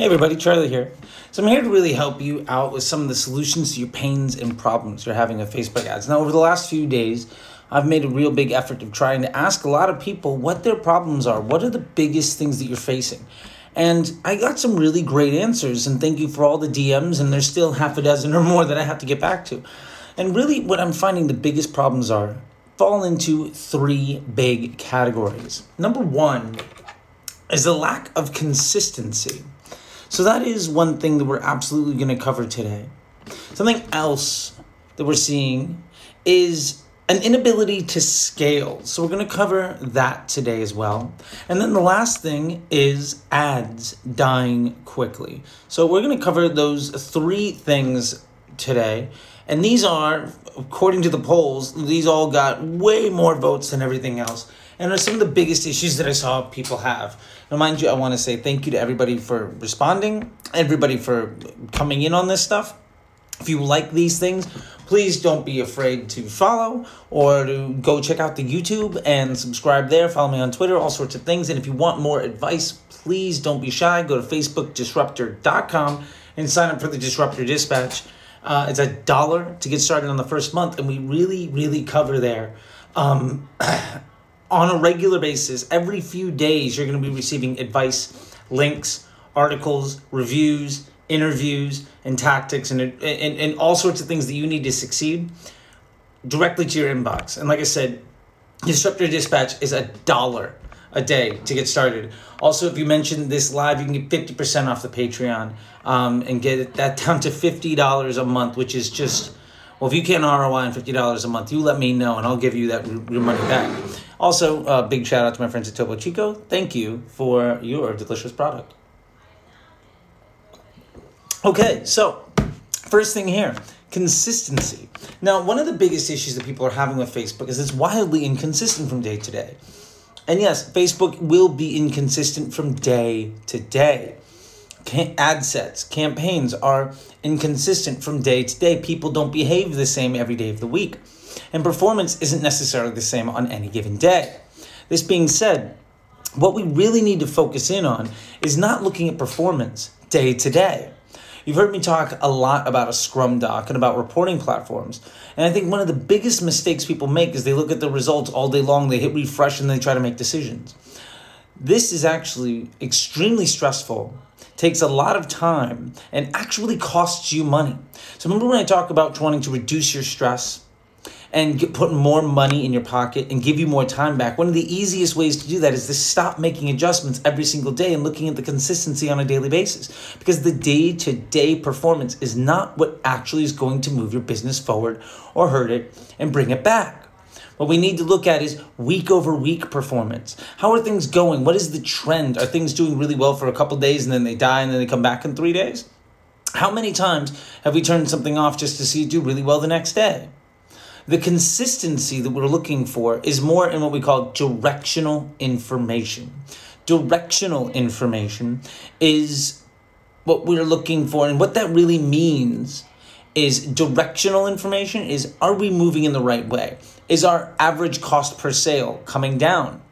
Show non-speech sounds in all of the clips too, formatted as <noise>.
Hey everybody, Charley here. So I'm here to really help you out with some of the solutions to your pains and problems you're having with Facebook ads. Now, over the last few days, I've made a real big effort of trying to ask a lot of people what their problems are. What are the biggest things that you're facing? And I got some really great answers, and thank you for all the DMs, and there's still half a dozen or more that I have to get back to. And really, what I'm finding the biggest problems are fall into three big categories. Number one is the lack of consistency. So that is one thing that we're absolutely going to cover today. Something else that we're seeing is an inability to scale. So we're going to cover that today as well. And then the last thing is ads dying quickly. So we're going to cover those three things today. And these are, according to the polls, these all got way more votes than everything else and are some of the biggest issues that I saw people have. Now, mind you, I want to say thank you to everybody for responding, everybody for coming in on this stuff. If you like these things, please don't be afraid to follow or to go check out the YouTube and subscribe there. Follow me on Twitter, all sorts of things. And if you want more advice, please don't be shy. Go to FacebookDisruptor.com and sign up for the Disruptor Dispatch. Uh, it's a dollar to get started on the first month, and we really, really cover there. Um, <clears throat> on a regular basis, every few days, you're going to be receiving advice, links, articles, reviews, interviews, and tactics, and, and, and all sorts of things that you need to succeed directly to your inbox. And like I said, Disruptor Dispatch is a dollar a day to get started. Also, if you mention this live, you can get 50% off the Patreon um, and get that down to $50 a month, which is just, well, if you can't ROI on $50 a month, you let me know and I'll give you that your money back. Also, uh, big shout out to my friends at Topo Chico. Thank you for your delicious product. Okay, so first thing here consistency. Now, one of the biggest issues that people are having with Facebook is it's wildly inconsistent from day to day. And yes, Facebook will be inconsistent from day to day. Ad sets, campaigns are inconsistent from day to day. People don't behave the same every day of the week and performance isn't necessarily the same on any given day. This being said, what we really need to focus in on is not looking at performance day to day. You've heard me talk a lot about a Scrum doc and about reporting platforms. And I think one of the biggest mistakes people make is they look at the results all day long, they hit refresh, and they try to make decisions. This is actually extremely stressful, takes a lot of time, and actually costs you money. So, remember when I talk about wanting to reduce your stress? And get, put more money in your pocket and give you more time back. One of the easiest ways to do that is to stop making adjustments every single day and looking at the consistency on a daily basis. Because the day to day performance is not what actually is going to move your business forward or hurt it and bring it back. What we need to look at is week over week performance. How are things going? What is the trend? Are things doing really well for a couple days and then they die and then they come back in three days? How many times have we turned something off just to see it do really well the next day? The consistency that we're looking for is more in what we call directional information. Directional information is what we're looking for, and what that really means is directional information is are we moving in the right way? Is our average cost per sale coming down?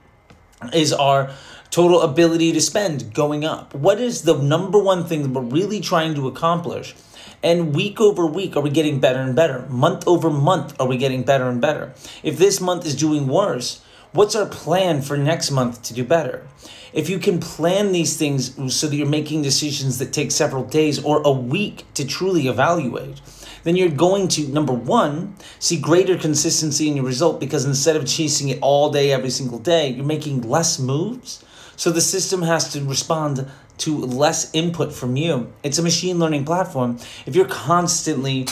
Is our total ability to spend going up? What is the number one thing that we're really trying to accomplish? And week over week, are we getting better and better? Month over month, are we getting better and better? If this month is doing worse, what's our plan for next month to do better? If you can plan these things so that you're making decisions that take several days or a week to truly evaluate, then you're going to, number one, see greater consistency in your result because instead of chasing it all day, every single day, you're making less moves. So the system has to respond to less input from you. It's a machine learning platform. If you're constantly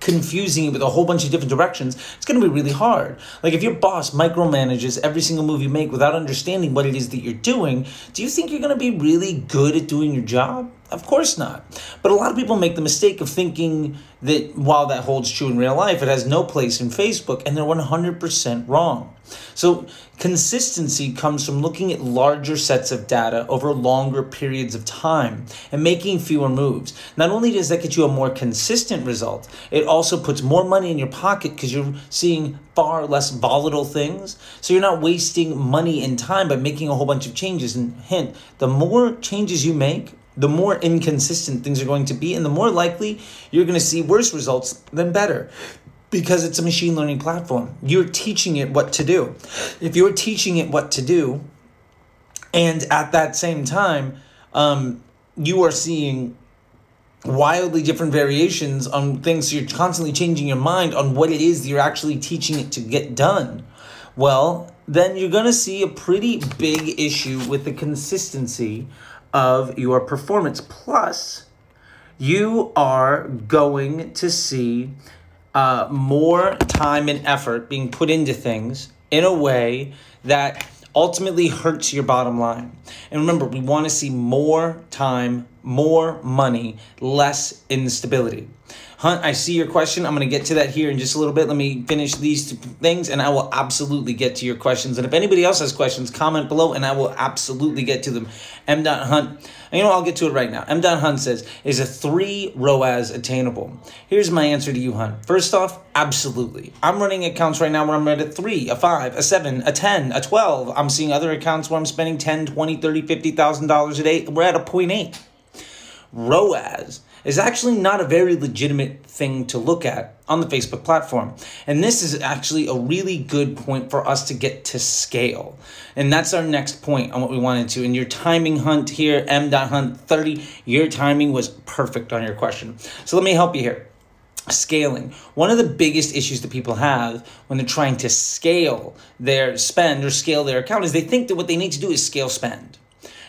confusing it with a whole bunch of different directions, it's going to be really hard. Like if your boss micromanages every single move you make without understanding what it is that you're doing, do you think you're going to be really good at doing your job? Of course not. But a lot of people make the mistake of thinking that while that holds true in real life, it has no place in Facebook, and they're 100% wrong. So, consistency comes from looking at larger sets of data over longer periods of time and making fewer moves. Not only does that get you a more consistent result, it also puts more money in your pocket because you're seeing far less volatile things. So, you're not wasting money and time by making a whole bunch of changes. And hint, the more changes you make, the more inconsistent things are going to be, and the more likely you're going to see worse results than better because it's a machine learning platform. You're teaching it what to do. If you're teaching it what to do, and at that same time, um, you are seeing wildly different variations on things. So you're constantly changing your mind on what it is you're actually teaching it to get done. Well, then you're going to see a pretty big issue with the consistency of your performance. Plus, you are going to see uh, more time and effort being put into things in a way that ultimately hurts your bottom line. And remember, we want to see more time, more money, less instability. Hunt, I see your question. I'm going to get to that here in just a little bit. Let me finish these things and I will absolutely get to your questions. And if anybody else has questions, comment below and I will absolutely get to them. M. Hunt, you know, I'll get to it right now. M. Hunt says, is a three ROAS attainable? Here's my answer to you, Hunt. First off, absolutely. I'm running accounts right now where I'm at a three, a five, a seven, a 10, a 12. I'm seeing other accounts where I'm spending 10, 20, 30, $50,000 a day. We're at a point eight. ROAS is actually not a very legitimate thing to look at on the Facebook platform. And this is actually a really good point for us to get to scale. And that's our next point on what we wanted to. And your timing hunt here, m.hunt 30, your timing was perfect on your question. So let me help you here. Scaling. One of the biggest issues that people have when they're trying to scale their spend or scale their account is they think that what they need to do is scale spend.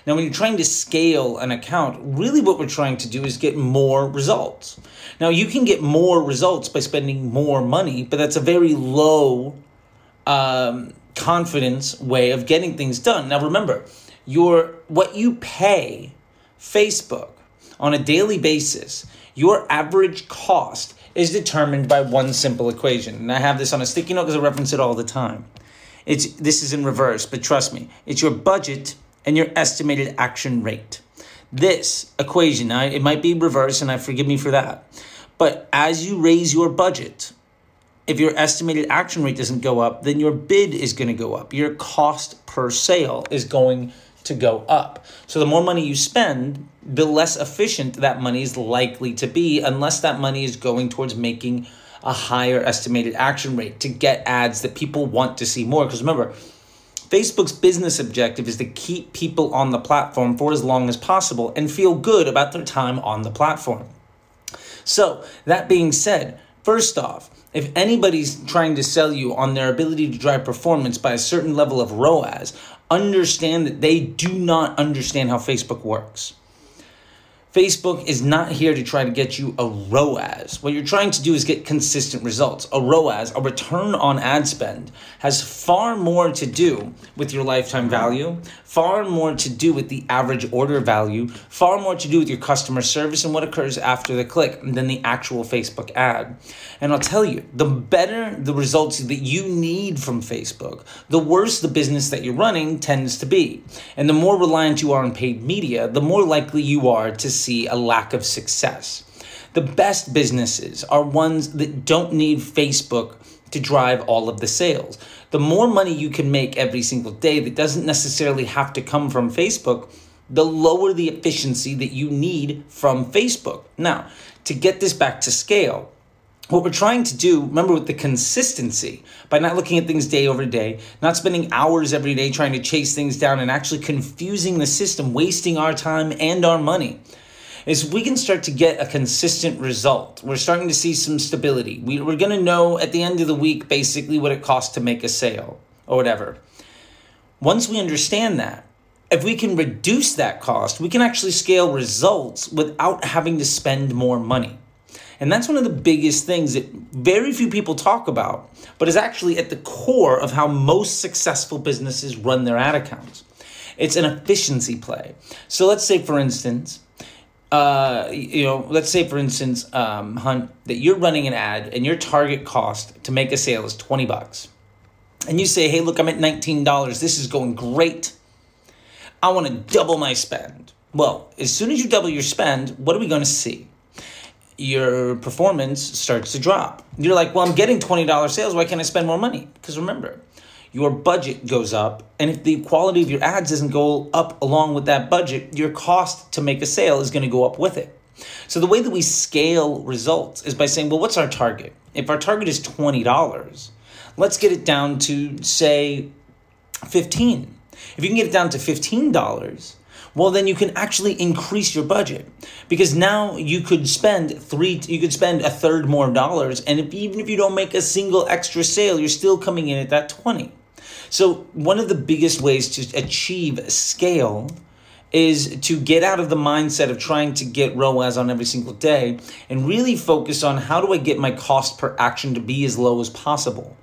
Now, when you're trying to scale an account, really what we're trying to do is get more results. Now, you can get more results by spending more money, but that's a very low um, confidence way of getting things done. Now, remember, your what you pay Facebook on a daily basis, your average cost is determined by one simple equation. And I have this on a sticky note because I reference it all the time. It's this is in reverse, but trust me, it's your budget and your estimated action rate. This equation, now it might be reversed, and I forgive me for that. But as you raise your budget, if your estimated action rate doesn't go up, then your bid is going to go up. Your cost per sale is going to go up. So the more money you spend, the less efficient that money is likely to be, unless that money is going towards making a higher estimated action rate to get ads that people want to see more. Because remember, Facebook's business objective is to keep people on the platform for as long as possible and feel good about their time on the platform. So, that being said, first off, if anybody's trying to sell you on their ability to drive performance by a certain level of ROAS, understand that they do not understand how Facebook works. Facebook is not here to try to get you a ROAS. What you're trying to do is get consistent results. A ROAS, a return on ad spend, has far more to do with your lifetime value, far more to do with the average order value, far more to do with your customer service and what occurs after the click than the actual Facebook ad. And I'll tell you, the better the results that you need from Facebook, the worse the business that you're running tends to be. And the more reliant you are on paid media, the more likely you are to see a lack of success. The best businesses are ones that don't need Facebook to drive all of the sales. The more money you can make every single day that doesn't necessarily have to come from Facebook, the lower the efficiency that you need from Facebook. Now, to get this back to scale, what we're trying to do, remember with the consistency, by not looking at things day over day, not spending hours every day trying to chase things down and actually confusing the system, wasting our time and our money is we can start to get a consistent result. We're starting to see some stability. We, we're going to know at the end of the week basically what it costs to make a sale or whatever. Once we understand that, if we can reduce that cost, we can actually scale results without having to spend more money. And that's one of the biggest things that very few people talk about, but is actually at the core of how most successful businesses run their ad accounts. It's an efficiency play. So let's say, for instance, uh, you know, let's say for instance, um, Hunt, that you're running an ad and your target cost to make a sale is 20 bucks. And you say, hey, look, I'm at $19. This is going great. I want to double my spend. Well, as soon as you double your spend, what are we going to see? Your performance starts to drop. You're like, well, I'm getting $20 sales. Why can't I spend more money? Because remember, your budget goes up. And if the quality of your ads doesn't go up along with that budget, your cost to make a sale is going to go up with it. So the way that we scale results is by saying, well, what's our target? If our target is $20, let's get it down to say 15. If you can get it down to $15, well then you can actually increase your budget because now you could spend three you could spend a third more dollars and if, even if you don't make a single extra sale you're still coming in at that 20 so one of the biggest ways to achieve scale is to get out of the mindset of trying to get ROAS on every single day and really focus on how do I get my cost per action to be as low as possible.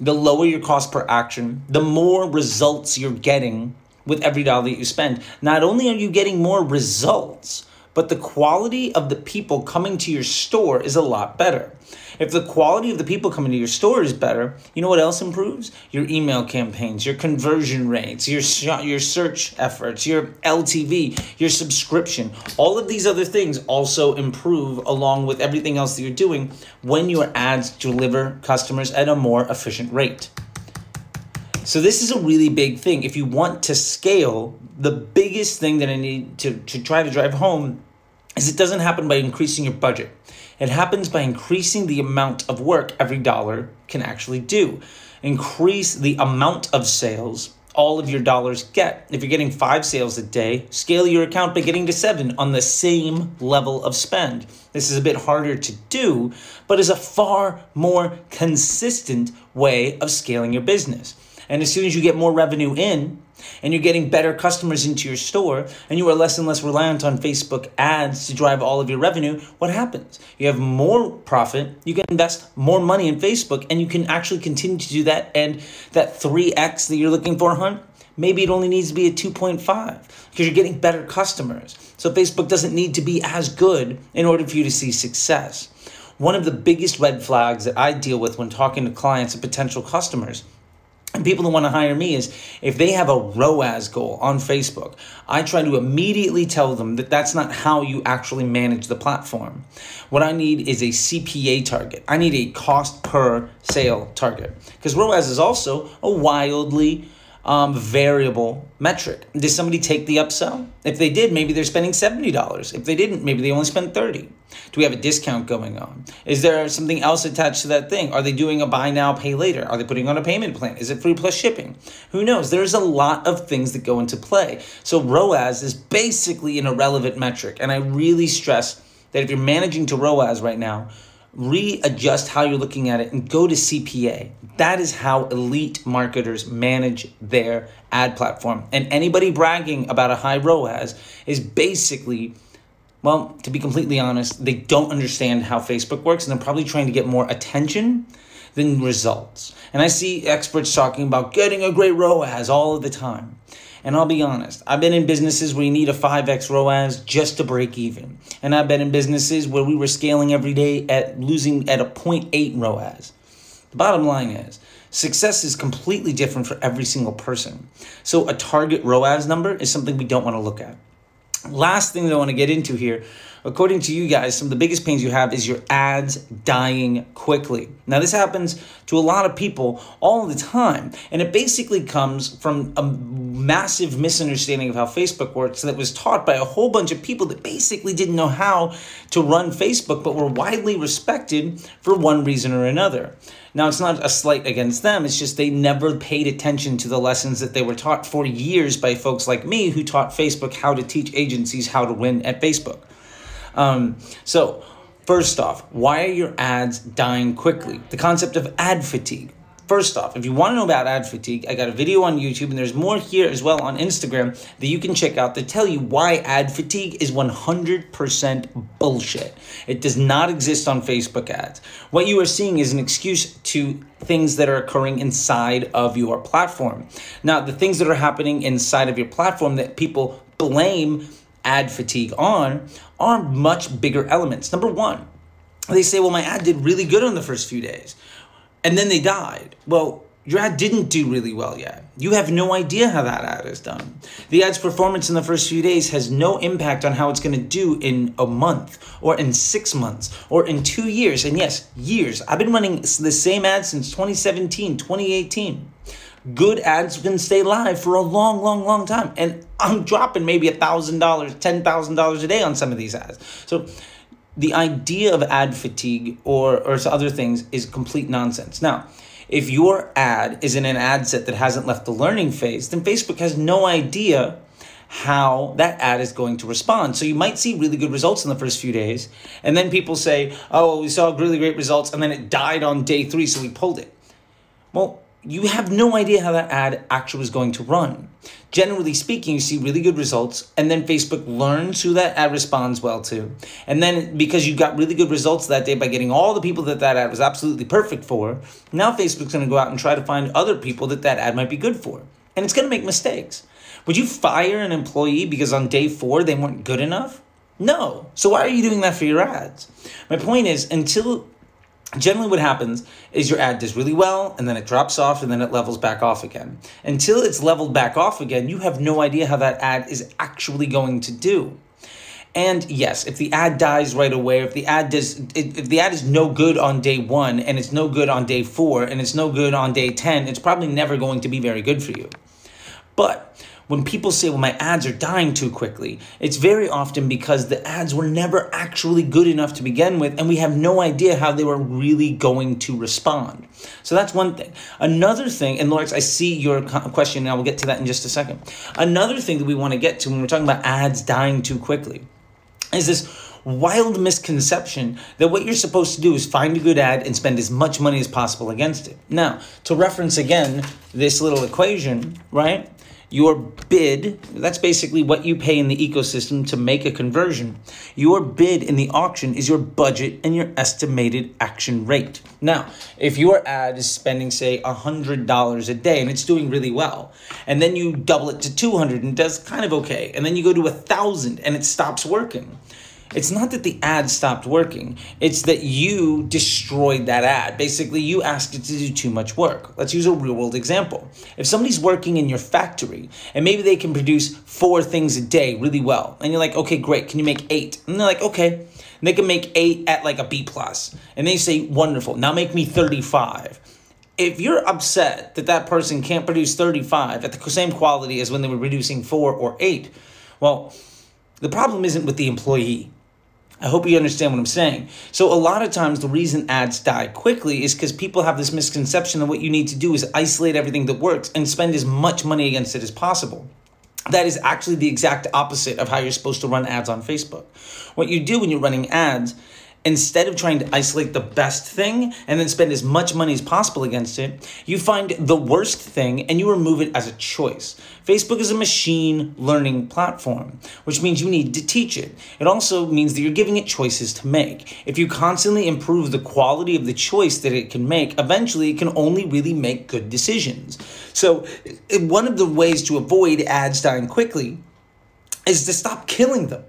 The lower your cost per action, the more results you're getting with every dollar that you spend. Not only are you getting more results, but the quality of the people coming to your store is a lot better. If the quality of the people coming to your store is better, you know what else improves? Your email campaigns, your conversion rates, your your search efforts, your LTV, your subscription. All of these other things also improve along with everything else that you're doing when your ads deliver customers at a more efficient rate. So this is a really big thing. If you want to scale, the biggest thing that I need to, to try to drive home is it doesn't happen by increasing your budget. It happens by increasing the amount of work every dollar can actually do. Increase the amount of sales all of your dollars get. If you're getting five sales a day, scale your account by getting to seven on the same level of spend. This is a bit harder to do, but is a far more consistent way of scaling your business. And as soon as you get more revenue in, and you're getting better customers into your store and you are less and less reliant on Facebook ads to drive all of your revenue, what happens? You have more profit, you can invest more money in Facebook, and you can actually continue to do that. And that 3x that you're looking for, hunt, maybe it only needs to be a 2.5 because you're getting better customers. So Facebook doesn't need to be as good in order for you to see success. One of the biggest red flags that I deal with when talking to clients and potential customers and people that want to hire me is if they have a ROAS goal on Facebook, I try to immediately tell them that that's not how you actually manage the platform. What I need is a CPA target. I need a cost per sale target because ROAS is also a wildly um, variable metric. Did somebody take the upsell? If they did, maybe they're spending $70. If they didn't, maybe they only spent 30. Do we have a discount going on? Is there something else attached to that thing? Are they doing a buy now, pay later? Are they putting on a payment plan? Is it free plus shipping? Who knows? There's a lot of things that go into play. So ROAS is basically an irrelevant metric. And I really stress that if you're managing to ROAS right now, readjust how you're looking at it and go to CPA. That is how elite marketers manage their ad platform. And anybody bragging about a high ROAS is basically, well, to be completely honest, they don't understand how Facebook works and they're probably trying to get more attention than results. And I see experts talking about getting a great ROAS all of the time. And I'll be honest, I've been in businesses where you need a 5x ROAS just to break even. And I've been in businesses where we were scaling every day at losing at a 0.8 ROAS. The bottom line is, success is completely different for every single person. So a target ROAS number is something we don't want to look at. Last thing that I want to get into here according to you guys, some of the biggest pains you have is your ads dying quickly. Now, this happens to a lot of people all the time, and it basically comes from a massive misunderstanding of how Facebook works that was taught by a whole bunch of people that basically didn't know how to run Facebook but were widely respected for one reason or another. Now, it's not a slight against them, it's just they never paid attention to the lessons that they were taught for years by folks like me who taught Facebook how to teach agencies how to win at Facebook. Um, so, first off, why are your ads dying quickly? The concept of ad fatigue. First off, if you want to know about ad fatigue, I got a video on YouTube and there's more here as well on Instagram that you can check out that tell you why ad fatigue is 100% bullshit. It does not exist on Facebook ads. What you are seeing is an excuse to things that are occurring inside of your platform. Now, the things that are happening inside of your platform that people blame ad fatigue on are much bigger elements. Number one, they say, well, my ad did really good on the first few days, and then they died. Well, your ad didn't do really well yet. You have no idea how that ad is done. The ad's performance in the first few days has no impact on how it's going to do in a month or in six months or in two years. And yes, years. I've been running the same ad since 2017, 2018. good ads can stay live for a long, long, long time. And I'm dropping maybe $1,000, $10,000 a day on some of these ads. So the idea of ad fatigue or, or other things is complete nonsense. Now, if your ad is in an ad set that hasn't left the learning phase, then Facebook has no idea how that ad is going to respond. So you might see really good results in the first few days, and then people say, oh, we saw really great results, and then it died on day three, so we pulled it. Well, you have no idea how that ad actually is going to run. Generally speaking, you see really good results, and then Facebook learns who that ad responds well to. And then because you got really good results that day by getting all the people that that ad was absolutely perfect for, now Facebook's to go out and try to find other people that that ad might be good for. And it's to make mistakes. Would you fire an employee because on day four they weren't good enough? No. So why are you doing that for your ads? My point is until generally what happens is your ad does really well and then it drops off and then it levels back off again. Until it's leveled back off again you have no idea how that ad is actually going to do. And yes if the ad dies right away if the ad does if the ad is no good on day one and it's no good on day four and it's no good on day 10 it's probably never going to be very good for you. But when people say, well, my ads are dying too quickly, it's very often because the ads were never actually good enough to begin with, and we have no idea how they were really going to respond. So that's one thing. Another thing, and Lawrence, I see your question, and I will get to that in just a second. Another thing that we want to get to when we're talking about ads dying too quickly is this wild misconception that what you're supposed to do is find a good ad and spend as much money as possible against it. Now, to reference again this little equation, right? Your bid, that's basically what you pay in the ecosystem to make a conversion. Your bid in the auction is your budget and your estimated action rate. Now, if your ad is spending, say, $100 a day and it's doing really well, and then you double it to 200 and does kind of okay, and then you go to 1,000 and it stops working it's not that the ad stopped working, it's that you destroyed that ad. Basically, you asked it to do too much work. Let's use a real world example. If somebody's working in your factory and maybe they can produce four things a day really well, and you're like, okay, great, can you make eight? And they're like, okay. And they can make eight at like a B plus, and they say, wonderful. Now make me 35 if you're upset that that person can't produce 35 at the same quality as when they were producing 4 or 8 well the problem isn't with the employee I hope you understand what I'm saying. So, a lot of times, the reason ads die quickly is because people have this misconception that what you need to do is isolate everything that works and spend as much money against it as possible. That is actually the exact opposite of how you're supposed to run ads on Facebook. What you do when you're running ads instead of trying to isolate the best thing and then spend as much money as possible against it, you find the worst thing and you remove it as a choice. Facebook is a machine learning platform, which means you need to teach it. It also means that you're giving it choices to make. If you constantly improve the quality of the choice that it can make, eventually it can only really make good decisions. So, one of the ways to avoid ads dying quickly is to stop killing them.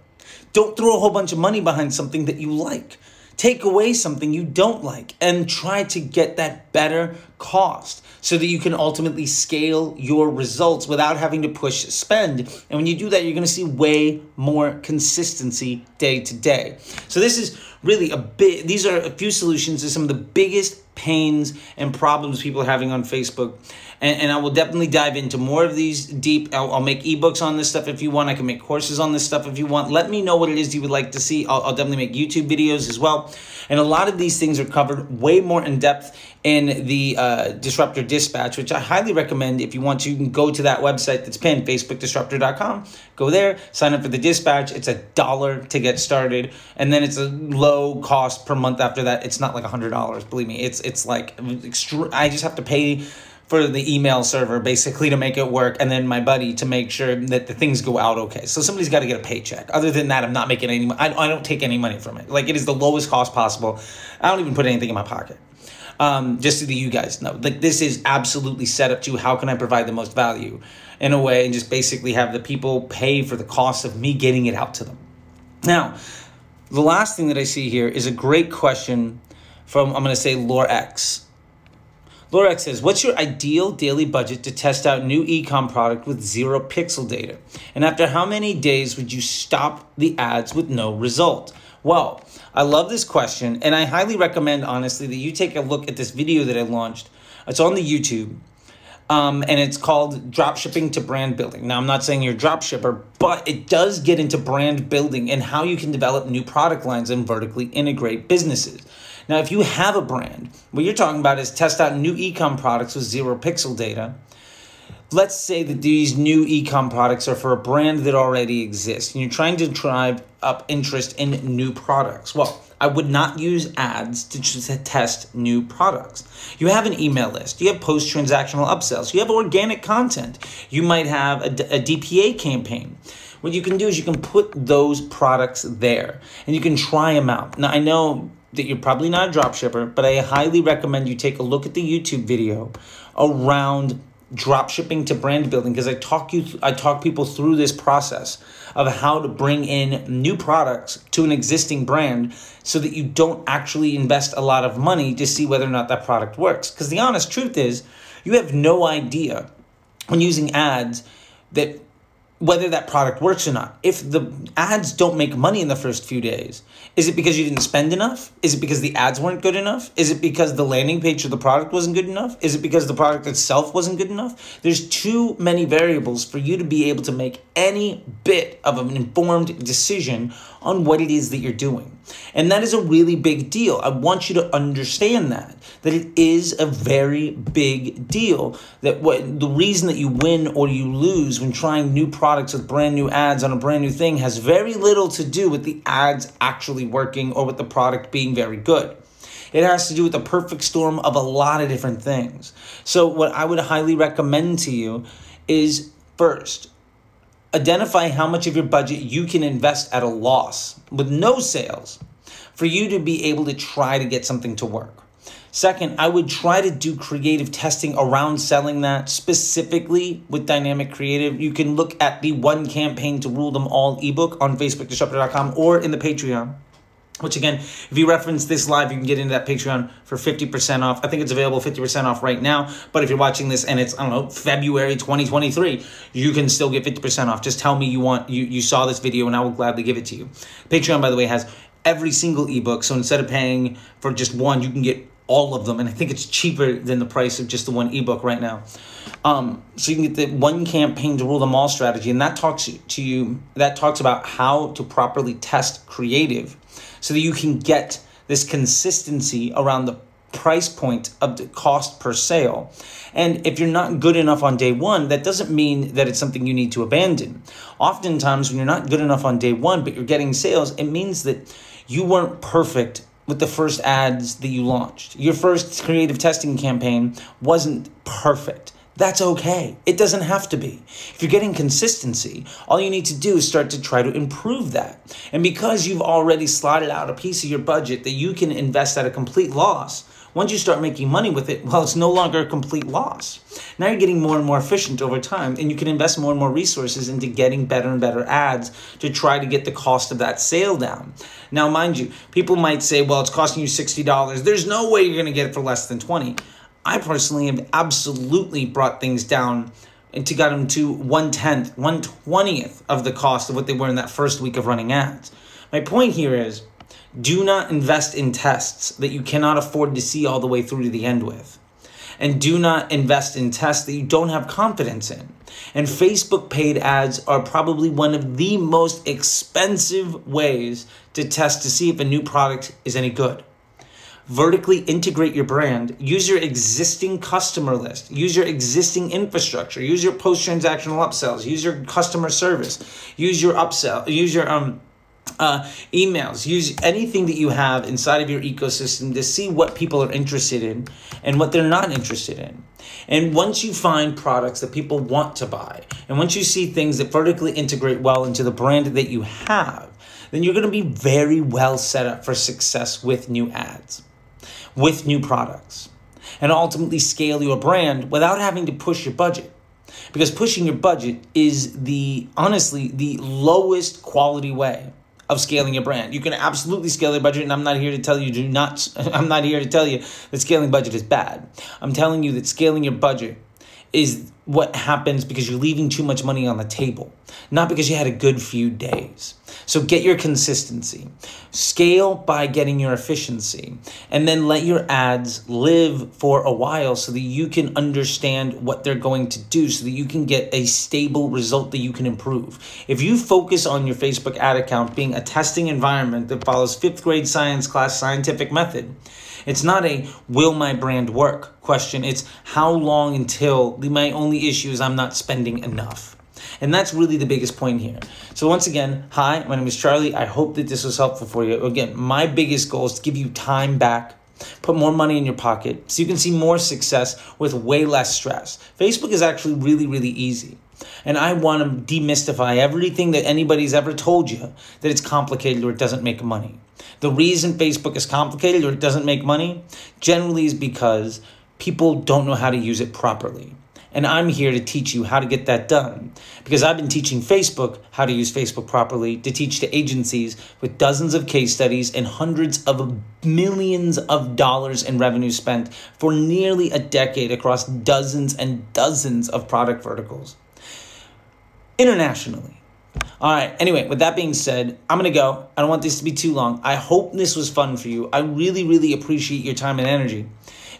Don't throw a whole bunch of money behind something that you like. Take away something you don't like and try to get that better cost so that you can ultimately scale your results without having to push spend. And when you do that, you're to see way more consistency day to day. So this is really a bit, these are a few solutions to some of the biggest pains and problems people are having on Facebook. And, and I will definitely dive into more of these deep. I'll, I'll, make ebooks on this stuff if you want. I can make courses on this stuff if you want. Let me know what it is you would like to see. I'll, I'll definitely make YouTube videos as well. And a lot of these things are covered way more in depth in the uh, Disruptor Dispatch, which I highly recommend if you want to. You can go to that website that's pinned, facebookdisruptor.com. Go there, sign up for the dispatch. It's a dollar to get started, and then it's a low cost per month after that. It's not like a hundred dollars. Believe me, it's it's like. I just have to pay for the email server basically to make it work and then my buddy to make sure that the things go out okay so somebody's got to get a paycheck other than that i'm not making any I, I don't take any money from it like it is the lowest cost possible i don't even put anything in my pocket um, just so that you guys know. Like this is absolutely set up to how can I provide the most value in a way and just basically have the people pay for the cost of me getting it out to them. Now, the last thing that I see here is a great question from, I'm going to say, Lore X. Lore X says, What's your ideal daily budget to test out new ecom product with zero pixel data? And after how many days would you stop the ads with no result? Well, I love this question, and I highly recommend, honestly, that you take a look at this video that I launched. It's on the YouTube. Um, and it's called drop shipping to brand building. Now, I'm not saying you're a drop shipper, but it does get into brand building and how you can develop new product lines and vertically integrate businesses. Now, if you have a brand, what you're talking about is test out new ecom products with zero pixel data. Let's say that these new ecom products are for a brand that already exists and you're trying to drive up interest in new products. Well, I would not use ads to test new products. You have an email list, you have post transactional upsells, you have organic content, you might have a, a DPA campaign. What you can do is you can put those products there and you can try them out. Now, I know that you're probably not a drop shipper, but I highly recommend you take a look at the YouTube video around drop shipping to brand building because I talk you I talk people through this process of how to bring in new products to an existing brand so that you don't actually invest a lot of money to see whether or not that product works. Because the honest truth is, you have no idea when using ads that whether that product works or not. If the ads don't make money in the first few days, is it because you didn't spend enough? Is it because the ads weren't good enough? Is it because the landing page of the product wasn't good enough? Is it because the product itself wasn't good enough? There's too many variables for you to be able to make any bit of an informed decision on what it is that you're doing. And that is a really big deal. I want you to understand that that it is a very big deal that what the reason that you win or you lose when trying new products with brand new ads on a brand new thing has very little to do with the ads actually working or with the product being very good. It has to do with the perfect storm of a lot of different things. So what I would highly recommend to you is first identify how much of your budget you can invest at a loss with no sales for you to be able to try to get something to work. Second, I would try to do creative testing around selling that specifically with dynamic creative. You can look at the one campaign to rule them all ebook on facebookdisruptor.com or in the Patreon. Which again, if you reference this live, you can get into that Patreon for 50% off. I think it's available 50% off right now. But if you're watching this and it's, I don't know, February 2023, you can still get 50% off. Just tell me you want you, you saw this video and I will gladly give it to you. Patreon, by the way, has every single ebook. So instead of paying for just one, you can get all of them. And I think it's cheaper than the price of just the one ebook right now. Um, so you can get the one campaign to rule them all strategy. And that talks to you, that talks about how to properly test creative so that you can get this consistency around the price point of the cost per sale. And if you're not good enough on day one, that doesn't mean that it's something you need to abandon. Oftentimes, when you're not good enough on day one, but you're getting sales, it means that you weren't perfect with the first ads that you launched. Your first creative testing campaign wasn't perfect. That's okay. It doesn't have to be. If you're getting consistency, all you need to do is start to try to improve that. And because you've already slotted out a piece of your budget that you can invest at a complete loss, once you start making money with it, well, it's no longer a complete loss. Now you're getting more and more efficient over time, and you can invest more and more resources into getting better and better ads to try to get the cost of that sale down. Now, mind you, people might say, well, it's costing you $60. There's no way you're going to get it for less than 20. I personally have absolutely brought things down and to got them to one tenth, one twentieth of the cost of what they were in that first week of running ads. My point here is do not invest in tests that you cannot afford to see all the way through to the end with. And do not invest in tests that you don't have confidence in. And Facebook paid ads are probably one of the most expensive ways to test to see if a new product is any good. Vertically integrate your brand. Use your existing customer list. Use your existing infrastructure. Use your post transactional upsells. Use your customer service. Use your upsell. Use your um uh, emails, use anything that you have inside of your ecosystem to see what people are interested in and what they're not interested in. And once you find products that people want to buy, and once you see things that vertically integrate well into the brand that you have, then you're going to be very well set up for success with new ads, with new products, and ultimately scale your brand without having to push your budget because pushing your budget is the honestly the lowest quality way of scaling your brand. You can absolutely scale your budget, and I'm not here to tell you do not. <laughs> I'm not here to tell you that scaling budget is bad. I'm telling you that scaling your budget is what happens because you're leaving too much money on the table, not because you had a good few days. So get your consistency. Scale by getting your efficiency. And then let your ads live for a while so that you can understand what they're going to do, so that you can get a stable result that you can improve. If you focus on your Facebook ad account being a testing environment that follows fifth grade science class scientific method, it's not a will my brand work question. It's how long until my only issue is I'm not spending enough. And that's really the biggest point here. So, once again, hi, my name is Charley. I hope that this was helpful for you. Again, my biggest goal is to give you time back, put more money in your pocket so you can see more success with way less stress. Facebook is actually really, really easy. And I want to demystify everything that anybody's ever told you that it's complicated or it doesn't make money. The reason Facebook is complicated or it doesn't make money generally is because people don't know how to use it properly. And I'm here to teach you how to get that done. Because I've been teaching Facebook how to use Facebook properly to teach to agencies with dozens of case studies and hundreds of millions of dollars in revenue spent for nearly a decade across dozens and dozens of product verticals internationally. All right. Anyway, with that being said, I'm going to go. I don't want this to be too long. I hope this was fun for you. I really, really appreciate your time and energy.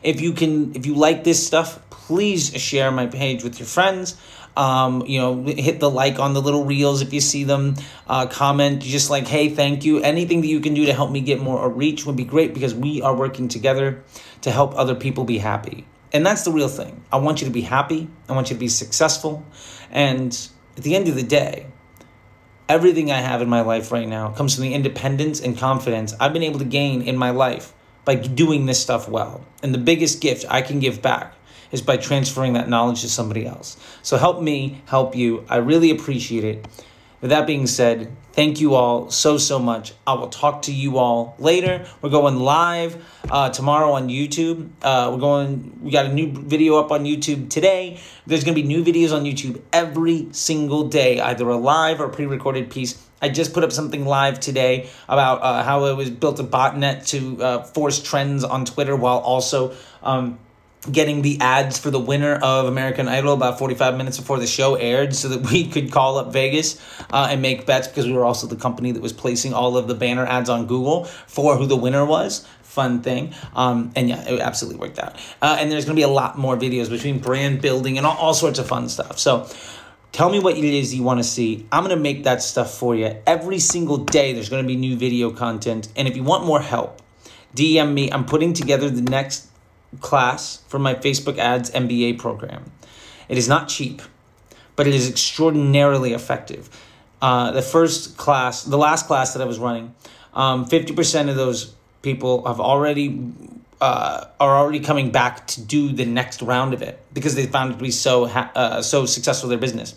If you can, if you like this stuff, please share my page with your friends. Um, you know, hit the like on the little reels if you see them. Uh, comment just like, hey, thank you. Anything that you can do to help me get more reach would be great because we are working together to help other people be happy. And that's the real thing. I want you to be happy. I want you to be successful. And at the end of the day, everything I have in my life right now comes from the independence and confidence I've been able to gain in my life by doing this stuff well. And the biggest gift I can give back is by transferring that knowledge to somebody else. So help me help you. I really appreciate it. With that being said, thank you all so, so much. I will talk to you all later. We're going live uh, tomorrow on YouTube. Uh, we're going, we got a new video up on YouTube today. There's going to be new videos on YouTube every single day, either a live or pre recorded piece. I just put up something live today about uh, how it was built a botnet to uh, force trends on Twitter while also. Um, getting the ads for the winner of American Idol about 45 minutes before the show aired so that we could call up Vegas uh, and make bets because we were also the company that was placing all of the banner ads on Google for who the winner was. Fun thing. Um, and yeah, it absolutely worked out. Uh, and there's going to be a lot more videos between brand building and all, all sorts of fun stuff. So, Tell me what it is you want to see. I'm going to make that stuff for you. Every single day, there's going to be new video content. And if you want more help, DM me. I'm putting together the next class for my Facebook ads MBA program. It is not cheap, but it is extraordinarily effective. Uh, the first class, the last class that I was running, um, 50% of those people have already uh, are already coming back to do the next round of it because they found it to be so ha- uh, so successful their business.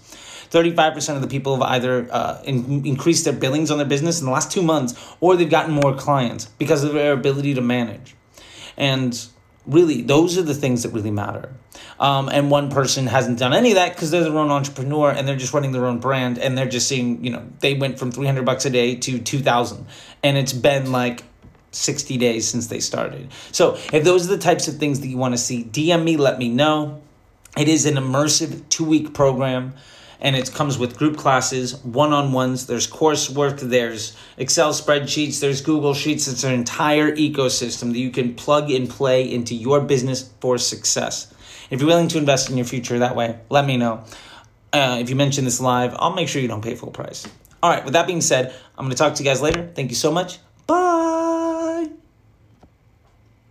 35% of the people have either uh, in- increased their billings on their business in the last two months or they've gotten more clients because of their ability to manage. And really those are the things that really matter. Um, and one person hasn't done any of that because they're their own entrepreneur and they're just running their own brand and they're just seeing you know they went from 300 bucks a day to 2000 and it's been like 60 days since they started. So if those are the types of things that you want to see dm me let me know. It is an immersive two week program and it comes with group classes, one on ones, there's coursework, there's Excel spreadsheets, there's Google Sheets. It's an entire ecosystem that you can plug and play into your business for success. If you're willing to invest in your future that way, let me know. Uh, if you mention this live, I'll make sure you don't pay full price. All right, with that being said, I'm going to talk to you guys later. Thank you so much.